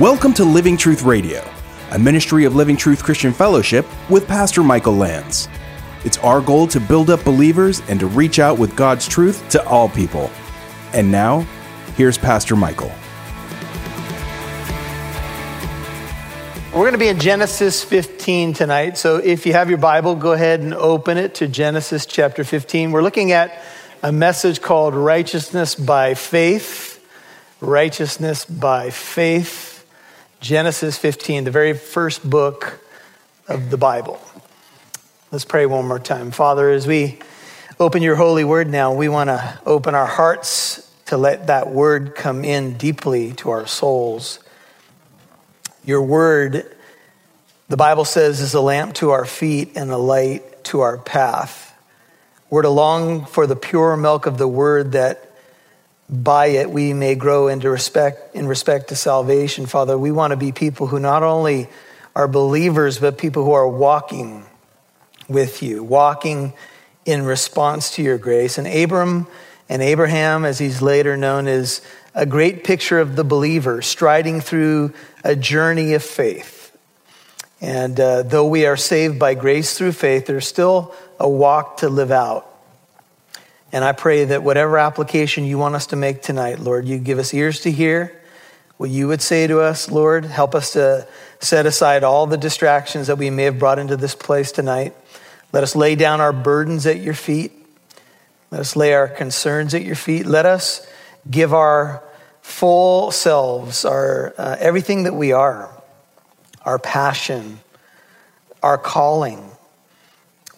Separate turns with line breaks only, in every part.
Welcome to Living Truth Radio, a ministry of Living Truth Christian Fellowship with Pastor Michael Lands. It's our goal to build up believers and to reach out with God's truth to all people. And now, here's Pastor Michael.
We're going to be in Genesis 15 tonight. So if you have your Bible, go ahead and open it to Genesis chapter 15. We're looking at a message called Righteousness by Faith. Righteousness by Faith. Genesis 15, the very first book of the Bible. Let's pray one more time. Father, as we open your holy word now, we want to open our hearts to let that word come in deeply to our souls. Your word, the Bible says, is a lamp to our feet and a light to our path. We're to long for the pure milk of the word that by it we may grow into respect in respect to salvation. Father we want to be people who not only are believers but people who are walking with you walking in response to your grace. And abram and abraham as he's later known is a great picture of the believer striding through a journey of faith. And uh, though we are saved by grace through faith there's still a walk to live out and I pray that whatever application you want us to make tonight, Lord, you give us ears to hear what you would say to us, Lord. Help us to set aside all the distractions that we may have brought into this place tonight. Let us lay down our burdens at your feet. Let us lay our concerns at your feet. Let us give our full selves, our uh, everything that we are, our passion, our calling,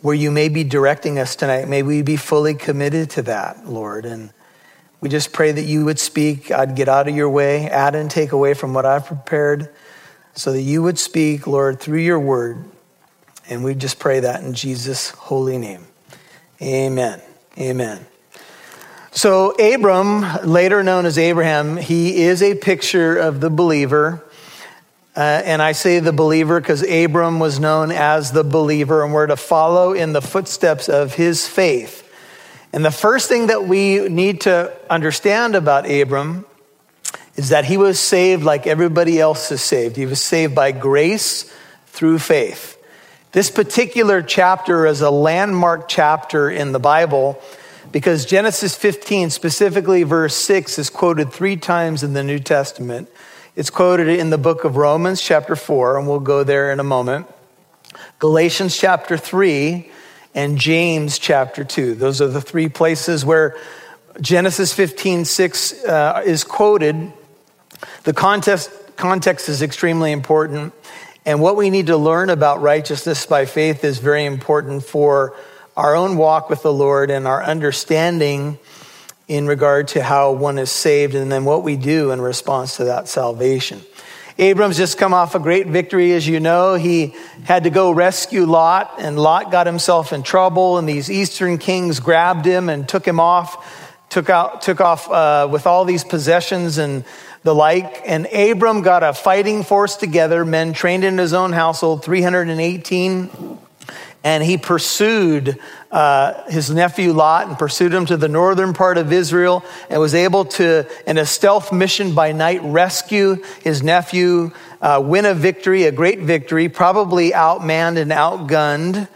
where you may be directing us tonight. May we be fully committed to that, Lord. And we just pray that you would speak. I'd get out of your way, add and take away from what I've prepared, so that you would speak, Lord, through your word. And we just pray that in Jesus' holy name. Amen. Amen. So, Abram, later known as Abraham, he is a picture of the believer. Uh, and I say the believer because Abram was known as the believer, and we're to follow in the footsteps of his faith. And the first thing that we need to understand about Abram is that he was saved like everybody else is saved. He was saved by grace through faith. This particular chapter is a landmark chapter in the Bible because Genesis 15, specifically verse 6, is quoted three times in the New Testament. It's quoted in the book of Romans, chapter 4, and we'll go there in a moment. Galatians, chapter 3, and James, chapter 2. Those are the three places where Genesis 15, 6 uh, is quoted. The context, context is extremely important. And what we need to learn about righteousness by faith is very important for our own walk with the Lord and our understanding in regard to how one is saved and then what we do in response to that salvation. Abram's just come off a great victory, as you know. He had to go rescue Lot, and Lot got himself in trouble, and these eastern kings grabbed him and took him off, took, out, took off uh, with all these possessions and the like. And Abram got a fighting force together, men trained in his own household, 318 and he pursued uh, his nephew Lot and pursued him to the northern part of Israel and was able to, in a stealth mission by night, rescue his nephew, uh, win a victory, a great victory, probably outmanned and outgunned.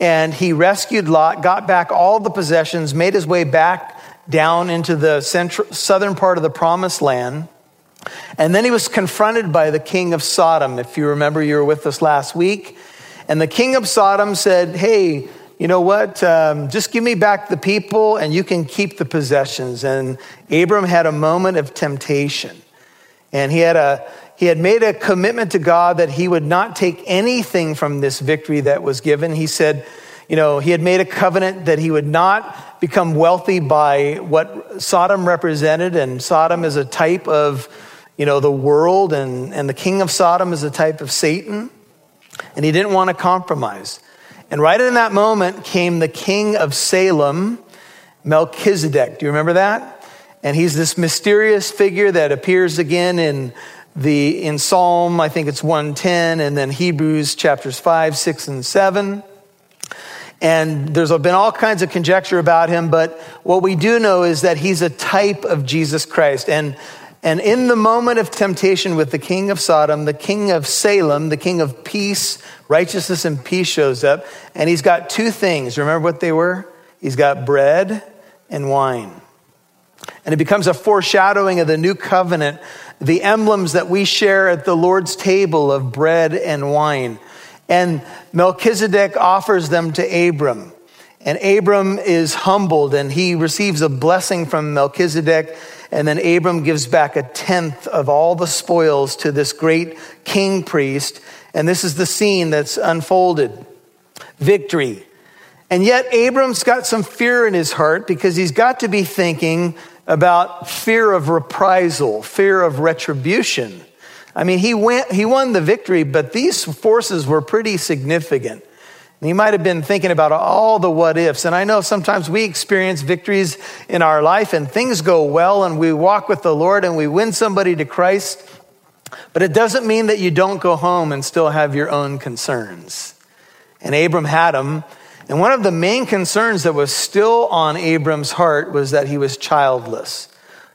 And he rescued Lot, got back all the possessions, made his way back down into the central, southern part of the promised land. And then he was confronted by the king of Sodom. If you remember, you were with us last week. And the king of Sodom said, Hey, you know what? Um, just give me back the people and you can keep the possessions. And Abram had a moment of temptation. And he had, a, he had made a commitment to God that he would not take anything from this victory that was given. He said, you know, he had made a covenant that he would not become wealthy by what Sodom represented. And Sodom is a type of, you know, the world, and, and the king of Sodom is a type of Satan and he didn't want to compromise. And right in that moment came the king of Salem, Melchizedek. Do you remember that? And he's this mysterious figure that appears again in the in Psalm, I think it's 110, and then Hebrews chapters 5, 6, and 7. And there's been all kinds of conjecture about him, but what we do know is that he's a type of Jesus Christ. And And in the moment of temptation with the king of Sodom, the king of Salem, the king of peace, righteousness, and peace shows up. And he's got two things. Remember what they were? He's got bread and wine. And it becomes a foreshadowing of the new covenant, the emblems that we share at the Lord's table of bread and wine. And Melchizedek offers them to Abram. And Abram is humbled and he receives a blessing from Melchizedek. And then Abram gives back a tenth of all the spoils to this great king priest. And this is the scene that's unfolded victory. And yet, Abram's got some fear in his heart because he's got to be thinking about fear of reprisal, fear of retribution. I mean, he, went, he won the victory, but these forces were pretty significant. And he might have been thinking about all the what ifs. And I know sometimes we experience victories in our life and things go well and we walk with the Lord and we win somebody to Christ. But it doesn't mean that you don't go home and still have your own concerns. And Abram had them. And one of the main concerns that was still on Abram's heart was that he was childless.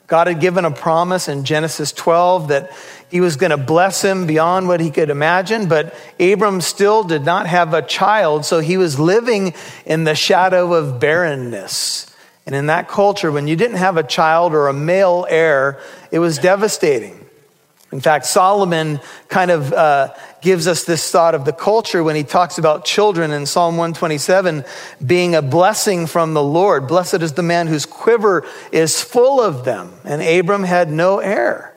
God had given a promise in Genesis 12 that he was going to bless him beyond what he could imagine, but Abram still did not have a child, so he was living in the shadow of barrenness. And in that culture, when you didn't have a child or a male heir, it was devastating. In fact, Solomon kind of uh, gives us this thought of the culture when he talks about children in Psalm 127 being a blessing from the Lord. Blessed is the man whose quiver is full of them. And Abram had no heir.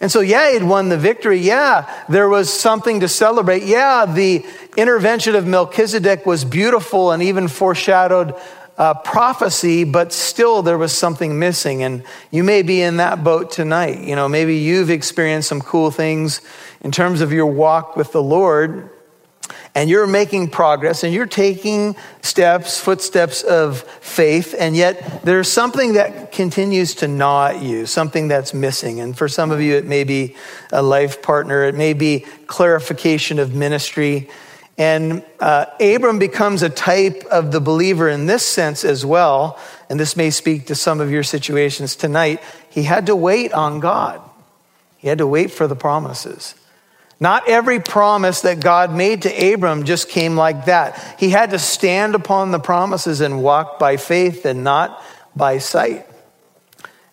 And so, yeah, he'd won the victory. Yeah, there was something to celebrate. Yeah, the intervention of Melchizedek was beautiful and even foreshadowed uh, prophecy, but still there was something missing. And you may be in that boat tonight. You know, maybe you've experienced some cool things in terms of your walk with the Lord, and you're making progress and you're taking steps, footsteps of faith, and yet there's something that continues to gnaw at you, something that's missing. And for some of you, it may be a life partner, it may be clarification of ministry. And uh, Abram becomes a type of the believer in this sense as well. And this may speak to some of your situations tonight. He had to wait on God, he had to wait for the promises. Not every promise that God made to Abram just came like that. He had to stand upon the promises and walk by faith and not by sight.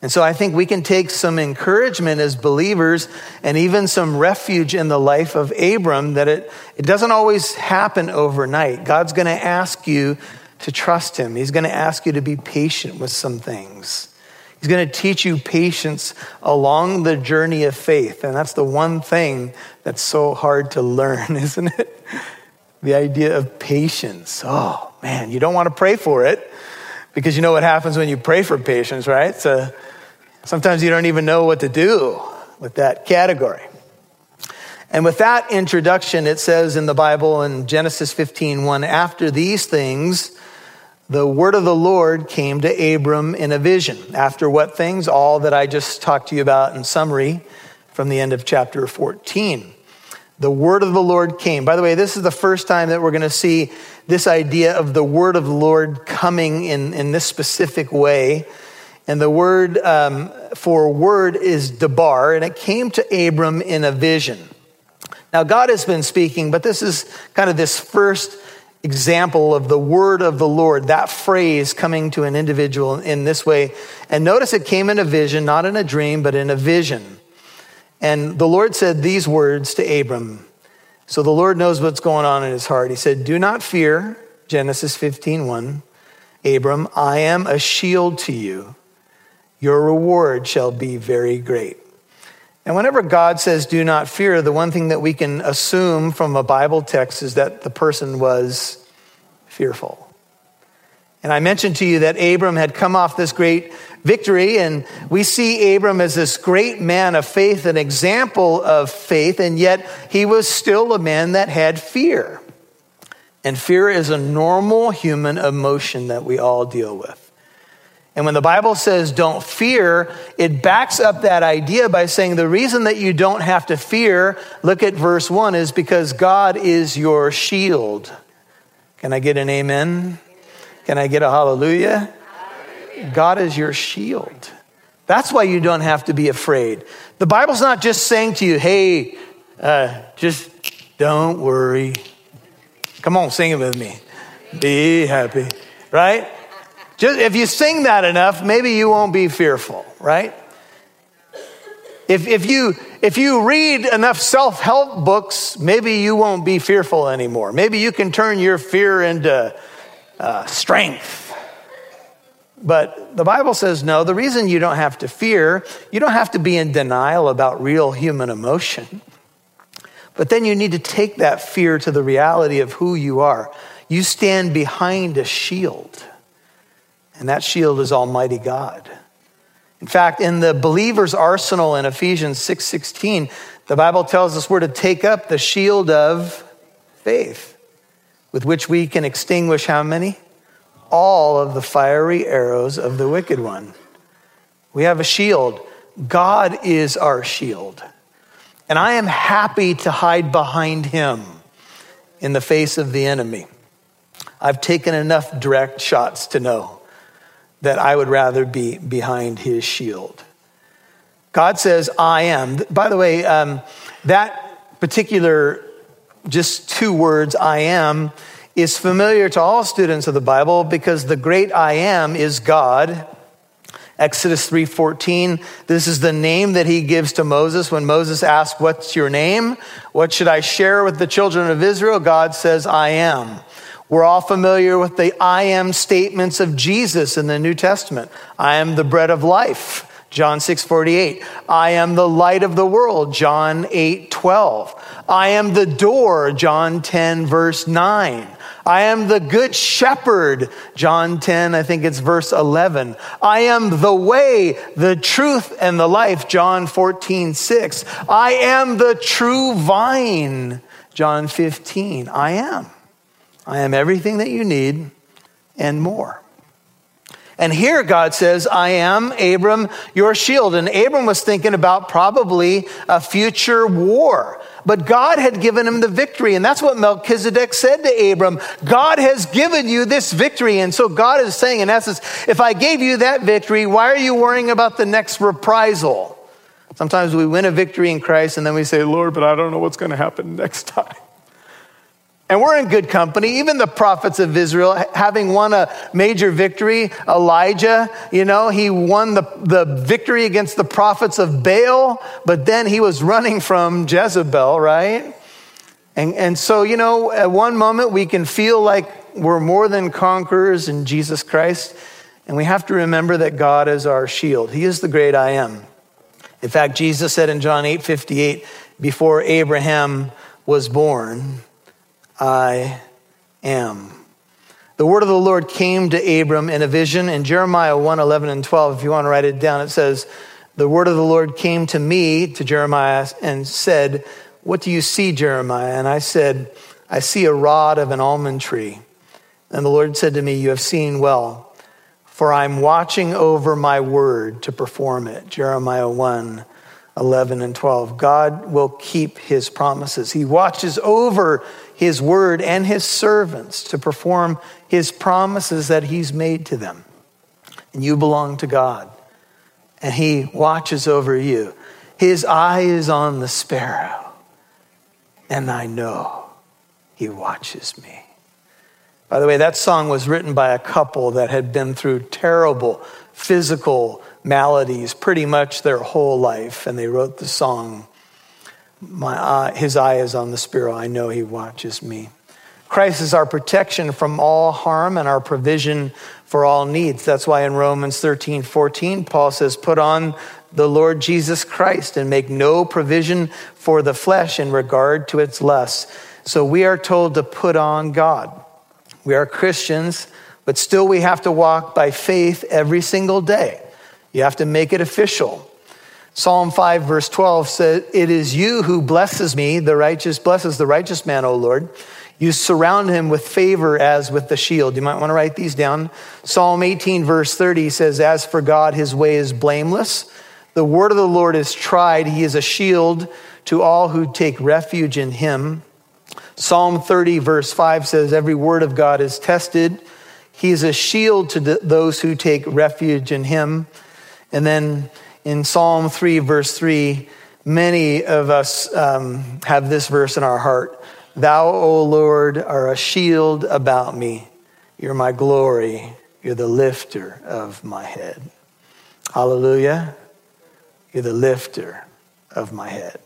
And so I think we can take some encouragement as believers and even some refuge in the life of Abram that it, it doesn't always happen overnight. God's going to ask you to trust him. He's going to ask you to be patient with some things. He's going to teach you patience along the journey of faith. And that's the one thing that's so hard to learn, isn't it? The idea of patience. Oh, man, you don't want to pray for it because you know what happens when you pray for patience, right? So sometimes you don't even know what to do with that category. And with that introduction, it says in the Bible in Genesis 15 1, after these things, the word of the Lord came to Abram in a vision. After what things? All that I just talked to you about in summary from the end of chapter 14 the word of the Lord came. By the way, this is the first time that we're going to see this idea of the word of the Lord coming in, in this specific way. And the word um, for word is debar, and it came to Abram in a vision. Now, God has been speaking, but this is kind of this first example of the word of the Lord, that phrase coming to an individual in this way. And notice it came in a vision, not in a dream, but in a vision. And the Lord said these words to Abram. So the Lord knows what's going on in his heart. He said, Do not fear, Genesis 15 1. Abram, I am a shield to you. Your reward shall be very great. And whenever God says, do not fear, the one thing that we can assume from a Bible text is that the person was fearful. And I mentioned to you that Abram had come off this great victory. And we see Abram as this great man of faith, an example of faith, and yet he was still a man that had fear. And fear is a normal human emotion that we all deal with. And when the Bible says don't fear, it backs up that idea by saying the reason that you don't have to fear, look at verse 1, is because God is your shield. Can I get an amen? Can I get a hallelujah? God is your shield. That's why you don't have to be afraid. The Bible's not just saying to you, hey, uh, just don't worry. Come on, sing it with me. Be happy, right? Just if you sing that enough, maybe you won't be fearful, right? If, if, you, if you read enough self help books, maybe you won't be fearful anymore. Maybe you can turn your fear into uh, strength. But the Bible says no, the reason you don't have to fear, you don't have to be in denial about real human emotion. But then you need to take that fear to the reality of who you are. You stand behind a shield, and that shield is Almighty God. In fact, in the believer's arsenal in Ephesians 6:16, the Bible tells us we're to take up the shield of faith, with which we can extinguish how many? All of the fiery arrows of the wicked one. We have a shield. God is our shield. And I am happy to hide behind him in the face of the enemy. I've taken enough direct shots to know that I would rather be behind his shield. God says, I am. By the way, um, that particular, just two words, I am, is familiar to all students of the Bible because the great I am is God. Exodus 3:14 this is the name that he gives to Moses when Moses asks what's your name what should I share with the children of Israel God says I am we're all familiar with the I am statements of Jesus in the New Testament. I am the bread of life. John 6 48. I am the light of the world. John 8 12. I am the door. John 10 verse 9. I am the good shepherd. John 10, I think it's verse 11. I am the way, the truth, and the life. John 14 6. I am the true vine. John 15. I am. I am everything that you need and more. And here God says, I am Abram, your shield. And Abram was thinking about probably a future war. But God had given him the victory. And that's what Melchizedek said to Abram God has given you this victory. And so God is saying, in essence, if I gave you that victory, why are you worrying about the next reprisal? Sometimes we win a victory in Christ and then we say, Lord, but I don't know what's going to happen next time. And we're in good company. Even the prophets of Israel, having won a major victory, Elijah, you know, he won the, the victory against the prophets of Baal, but then he was running from Jezebel, right? And, and so, you know, at one moment we can feel like we're more than conquerors in Jesus Christ. And we have to remember that God is our shield. He is the great I am. In fact, Jesus said in John 8 58, before Abraham was born, I am. The word of the Lord came to Abram in a vision in Jeremiah 1 11 and 12. If you want to write it down, it says, The word of the Lord came to me, to Jeremiah, and said, What do you see, Jeremiah? And I said, I see a rod of an almond tree. And the Lord said to me, You have seen well, for I'm watching over my word to perform it. Jeremiah 1 11 and 12. God will keep his promises. He watches over his word and his servants to perform his promises that he's made to them. And you belong to God, and he watches over you. His eye is on the sparrow, and I know he watches me. By the way, that song was written by a couple that had been through terrible physical maladies pretty much their whole life, and they wrote the song my eye, his eye is on the sparrow. I know he watches me. Christ is our protection from all harm and our provision for all needs. That's why in Romans 13, 14, Paul says, Put on the Lord Jesus Christ and make no provision for the flesh in regard to its lusts. So we are told to put on God. We are Christians, but still we have to walk by faith every single day. You have to make it official. Psalm 5, verse 12 says, It is you who blesses me, the righteous, blesses the righteous man, O Lord. You surround him with favor as with the shield. You might want to write these down. Psalm 18, verse 30 says, As for God, his way is blameless. The word of the Lord is tried. He is a shield to all who take refuge in him. Psalm 30, verse 5 says, Every word of God is tested. He is a shield to those who take refuge in him. And then in Psalm 3, verse 3, many of us um, have this verse in our heart Thou, O Lord, are a shield about me. You're my glory. You're the lifter of my head. Hallelujah. You're the lifter of my head.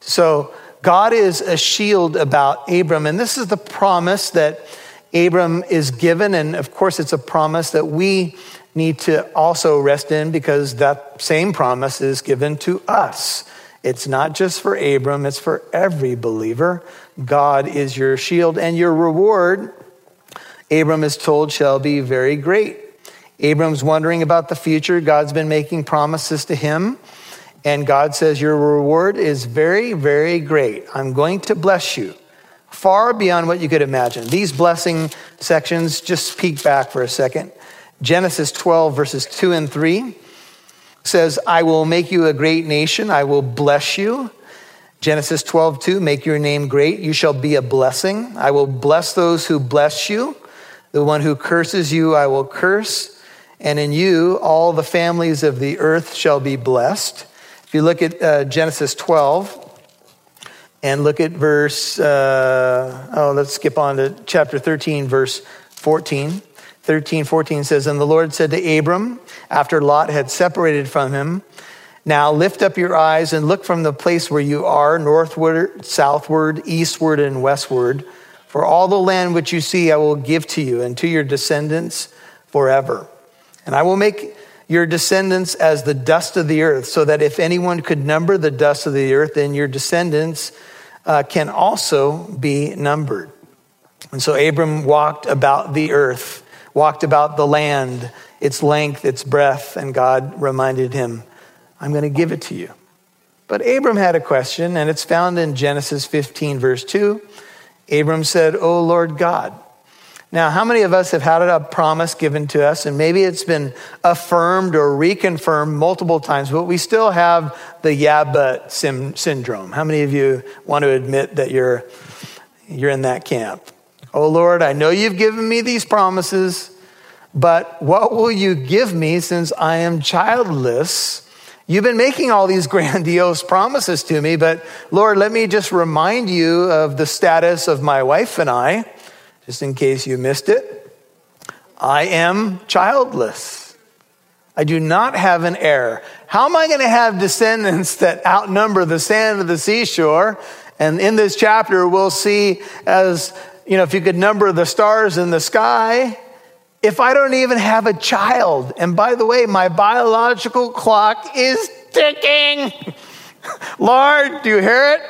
So, God is a shield about Abram, and this is the promise that Abram is given. And of course, it's a promise that we need to also rest in because that same promise is given to us. It's not just for Abram, it's for every believer. God is your shield, and your reward, Abram is told, shall be very great. Abram's wondering about the future. God's been making promises to him. And God says, Your reward is very, very great. I'm going to bless you far beyond what you could imagine. These blessing sections, just peek back for a second. Genesis 12, verses 2 and 3 says, I will make you a great nation. I will bless you. Genesis 12, 2, make your name great. You shall be a blessing. I will bless those who bless you. The one who curses you, I will curse. And in you, all the families of the earth shall be blessed. If you look at uh, Genesis 12 and look at verse, uh, oh, let's skip on to chapter 13, verse 14. 13, 14 says, And the Lord said to Abram, after Lot had separated from him, Now lift up your eyes and look from the place where you are, northward, southward, eastward, and westward. For all the land which you see, I will give to you and to your descendants forever. And I will make your descendants as the dust of the earth, so that if anyone could number the dust of the earth, then your descendants uh, can also be numbered. And so Abram walked about the earth, walked about the land, its length, its breadth, and God reminded him, I'm going to give it to you. But Abram had a question, and it's found in Genesis 15, verse 2. Abram said, O Lord God, now, how many of us have had a promise given to us, and maybe it's been affirmed or reconfirmed multiple times, but we still have the yeah, but syndrome? How many of you want to admit that you're, you're in that camp? Oh Lord, I know you've given me these promises, but what will you give me since I am childless? You've been making all these grandiose promises to me, but Lord, let me just remind you of the status of my wife and I just in case you missed it, I am childless. I do not have an heir. How am I going to have descendants that outnumber the sand of the seashore? And in this chapter, we'll see as, you know, if you could number the stars in the sky, if I don't even have a child, and by the way, my biological clock is ticking. Lord, do you hear it?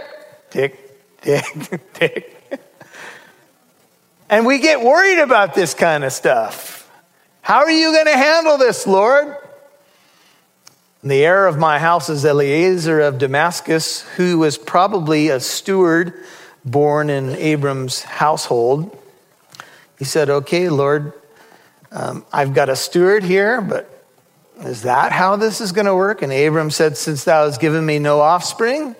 Tick, tick, tick. And we get worried about this kind of stuff. How are you going to handle this, Lord? And The heir of my house is Eliezer of Damascus, who was probably a steward born in Abram's household. He said, Okay, Lord, um, I've got a steward here, but is that how this is going to work? And Abram said, Since thou hast given me no offspring,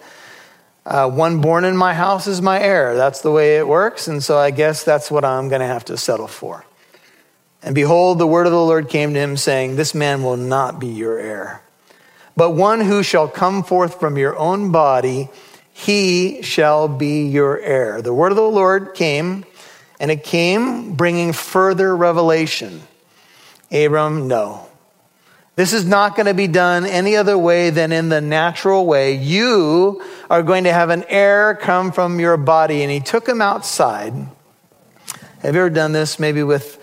uh, one born in my house is my heir. That's the way it works. And so I guess that's what I'm going to have to settle for. And behold, the word of the Lord came to him, saying, This man will not be your heir, but one who shall come forth from your own body, he shall be your heir. The word of the Lord came, and it came bringing further revelation. Abram, no. This is not going to be done any other way than in the natural way. You are going to have an heir come from your body. And he took him outside. Have you ever done this? Maybe with,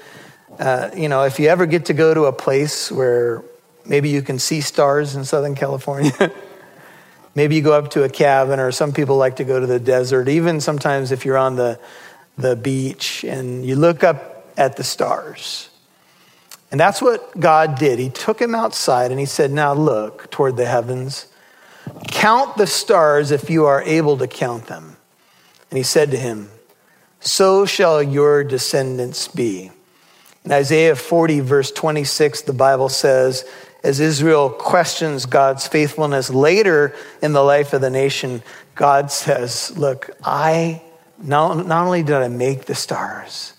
uh, you know, if you ever get to go to a place where maybe you can see stars in Southern California. maybe you go up to a cabin, or some people like to go to the desert. Even sometimes if you're on the, the beach and you look up at the stars. And that's what God did. He took him outside and he said, Now look toward the heavens. Count the stars if you are able to count them. And he said to him, So shall your descendants be. In Isaiah 40, verse 26, the Bible says, as Israel questions God's faithfulness later in the life of the nation, God says, Look, I not, not only did I make the stars,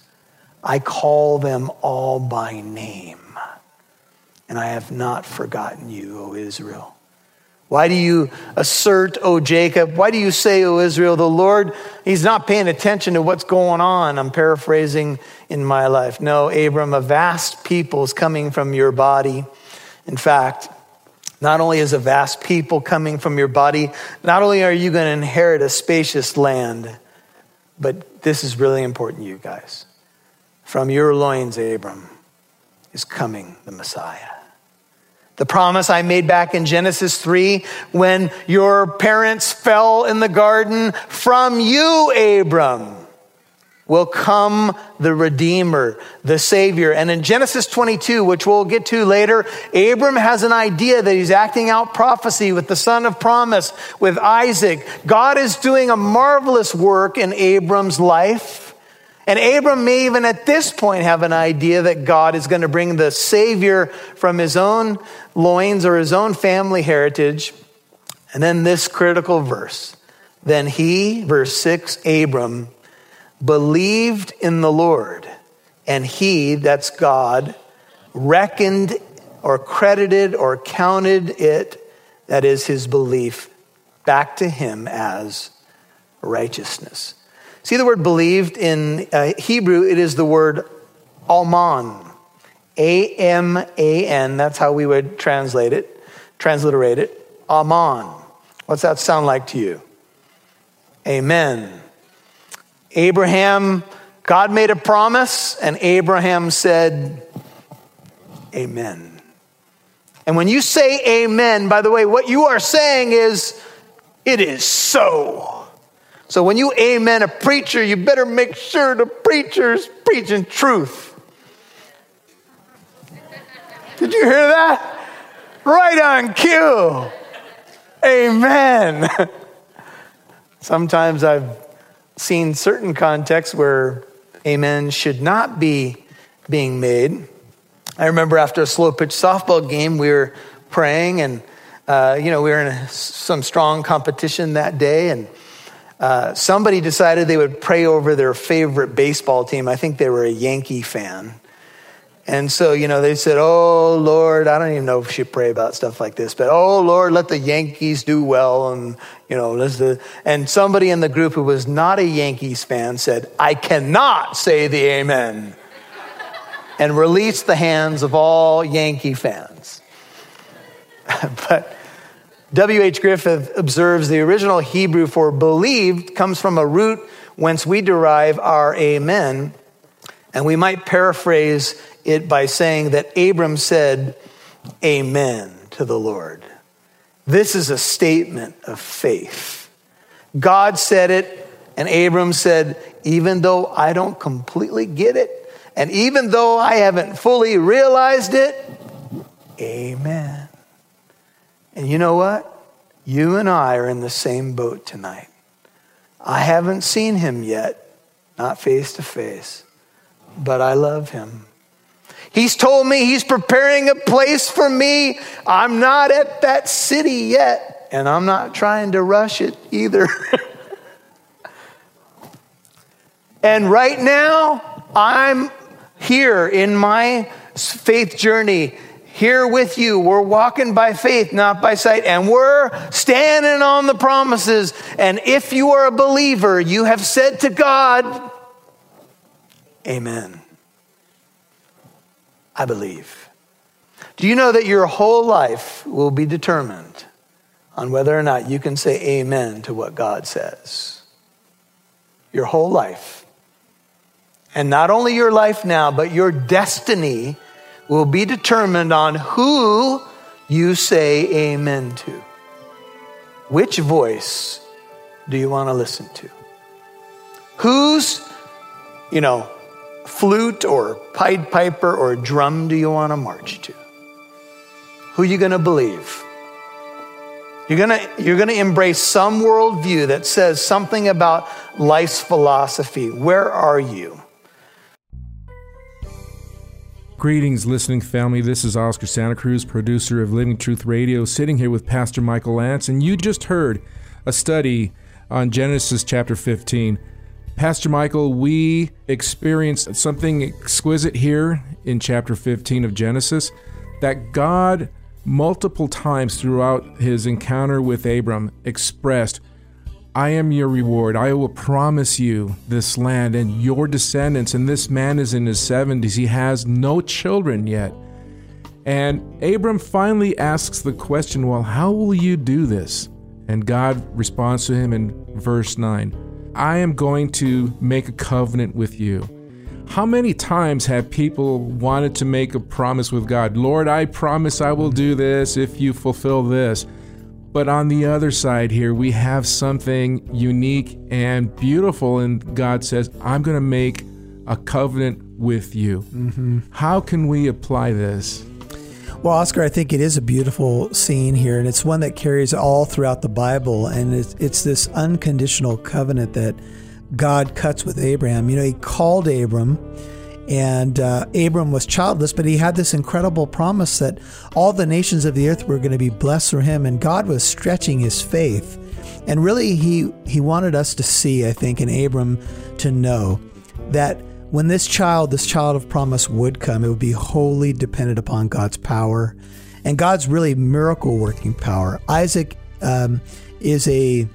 I call them all by name. and I have not forgotten you, O Israel. Why do you assert, O Jacob? Why do you say, O Israel, the Lord, he's not paying attention to what's going on? I'm paraphrasing in my life. No, Abram, a vast people is coming from your body. In fact, not only is a vast people coming from your body, not only are you going to inherit a spacious land, but this is really important, you guys. From your loins, Abram, is coming the Messiah. The promise I made back in Genesis 3 when your parents fell in the garden from you, Abram, will come the Redeemer, the Savior. And in Genesis 22, which we'll get to later, Abram has an idea that he's acting out prophecy with the son of promise, with Isaac. God is doing a marvelous work in Abram's life. And Abram may even at this point have an idea that God is going to bring the Savior from his own loins or his own family heritage. And then this critical verse. Then he, verse 6, Abram, believed in the Lord, and he, that's God, reckoned or credited or counted it, that is his belief, back to him as righteousness. See the word believed in uh, Hebrew, it is the word aman. A M A N, that's how we would translate it, transliterate it. Aman. What's that sound like to you? Amen. Abraham, God made a promise, and Abraham said, Amen. And when you say amen, by the way, what you are saying is, it is so. So when you amen a preacher, you better make sure the preacher's preaching truth. Did you hear that? Right on cue. Amen. Sometimes I've seen certain contexts where amen should not be being made. I remember after a slow pitch softball game, we were praying and, uh, you know, we were in a, some strong competition that day and uh, somebody decided they would pray over their favorite baseball team. I think they were a Yankee fan. And so, you know, they said, Oh, Lord, I don't even know if she pray about stuff like this, but oh, Lord, let the Yankees do well. And, you know, the, and somebody in the group who was not a Yankees fan said, I cannot say the amen. and released the hands of all Yankee fans. but W.H. Griffith observes the original Hebrew for believed comes from a root whence we derive our amen. And we might paraphrase it by saying that Abram said, Amen to the Lord. This is a statement of faith. God said it, and Abram said, Even though I don't completely get it, and even though I haven't fully realized it, Amen. And you know what? You and I are in the same boat tonight. I haven't seen him yet, not face to face, but I love him. He's told me he's preparing a place for me. I'm not at that city yet, and I'm not trying to rush it either. and right now, I'm here in my faith journey here with you. We're walking by faith, not by sight, and we're standing on the promises. And if you are a believer, you have said to God, Amen. I believe. Do you know that your whole life will be determined on whether or not you can say amen to what God says? Your whole life. And not only your life now, but your destiny will be determined on who you say amen to. Which voice do you want to listen to? Whose, you know, flute or pied piper or drum do you want to march to? Who are you going to believe? You're going to, you're going to embrace some worldview that says something about life's philosophy. Where are you?
Greetings, listening family. This is Oscar Santa Cruz, producer of Living Truth Radio, sitting here with Pastor Michael Lance, and you just heard a study on Genesis chapter 15. Pastor Michael, we experienced something exquisite here in chapter 15 of Genesis. that God, multiple times throughout his encounter with Abram, expressed, I am your reward. I will promise you this land and your descendants. And this man is in his 70s. He has no children yet. And Abram finally asks the question, Well, how will you do this? And God responds to him in verse 9 I am going to make a covenant with you. How many times have people wanted to make a promise with God? Lord, I promise I will do this if you fulfill this. But on the other side here, we have something unique and beautiful, and God says, I'm going to make a covenant with you. Mm-hmm. How can we apply this?
Well, Oscar, I think it is a beautiful scene here, and it's one that carries all throughout the Bible, and it's, it's this unconditional covenant that God cuts with Abraham. You know, he called Abram, and uh, Abram was childless, but he had this incredible promise that all the nations of the earth were going to be blessed through him, and God was stretching his faith. And really, he, he wanted us to see, I think, in Abram to know that when this child, this child of promise would come, it would be wholly dependent upon God's power and God's really miracle working power. Isaac um, is a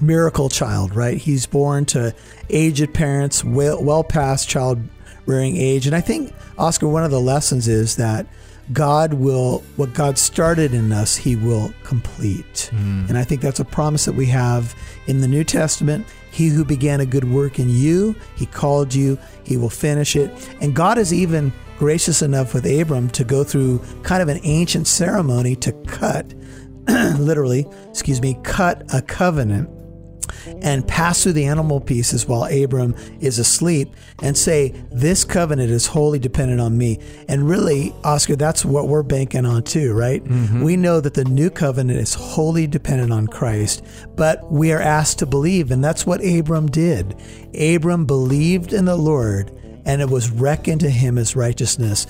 miracle child, right? He's born to aged parents, well, well past child rearing age. And I think, Oscar, one of the lessons is that God will, what God started in us, He will complete. Mm. And I think that's a promise that we have in the New Testament. He who began a good work in you, He called you, He will finish it. And God is even gracious enough with Abram to go through kind of an ancient ceremony to cut, literally, excuse me, cut a covenant and pass through the animal pieces while Abram is asleep and say, This covenant is wholly dependent on me. And really, Oscar, that's what we're banking on too, right? Mm-hmm. We know that the new covenant is wholly dependent on Christ, but we are asked to believe, and that's what Abram did. Abram believed in the Lord, and it was reckoned to him as righteousness.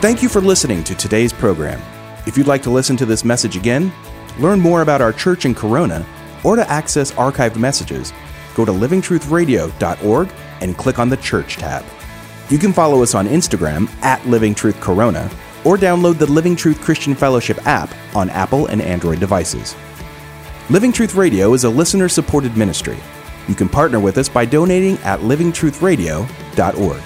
Thank you for listening to today's program. If you'd like to listen to this message again, learn more about our church in Corona, or to access archived messages, go to livingtruthradio.org and click on the Church tab. You can follow us on Instagram at Living Truth Corona or download the Living Truth Christian Fellowship app on Apple and Android devices. Living Truth Radio is a listener supported ministry. You can partner with us by donating at livingtruthradio.org.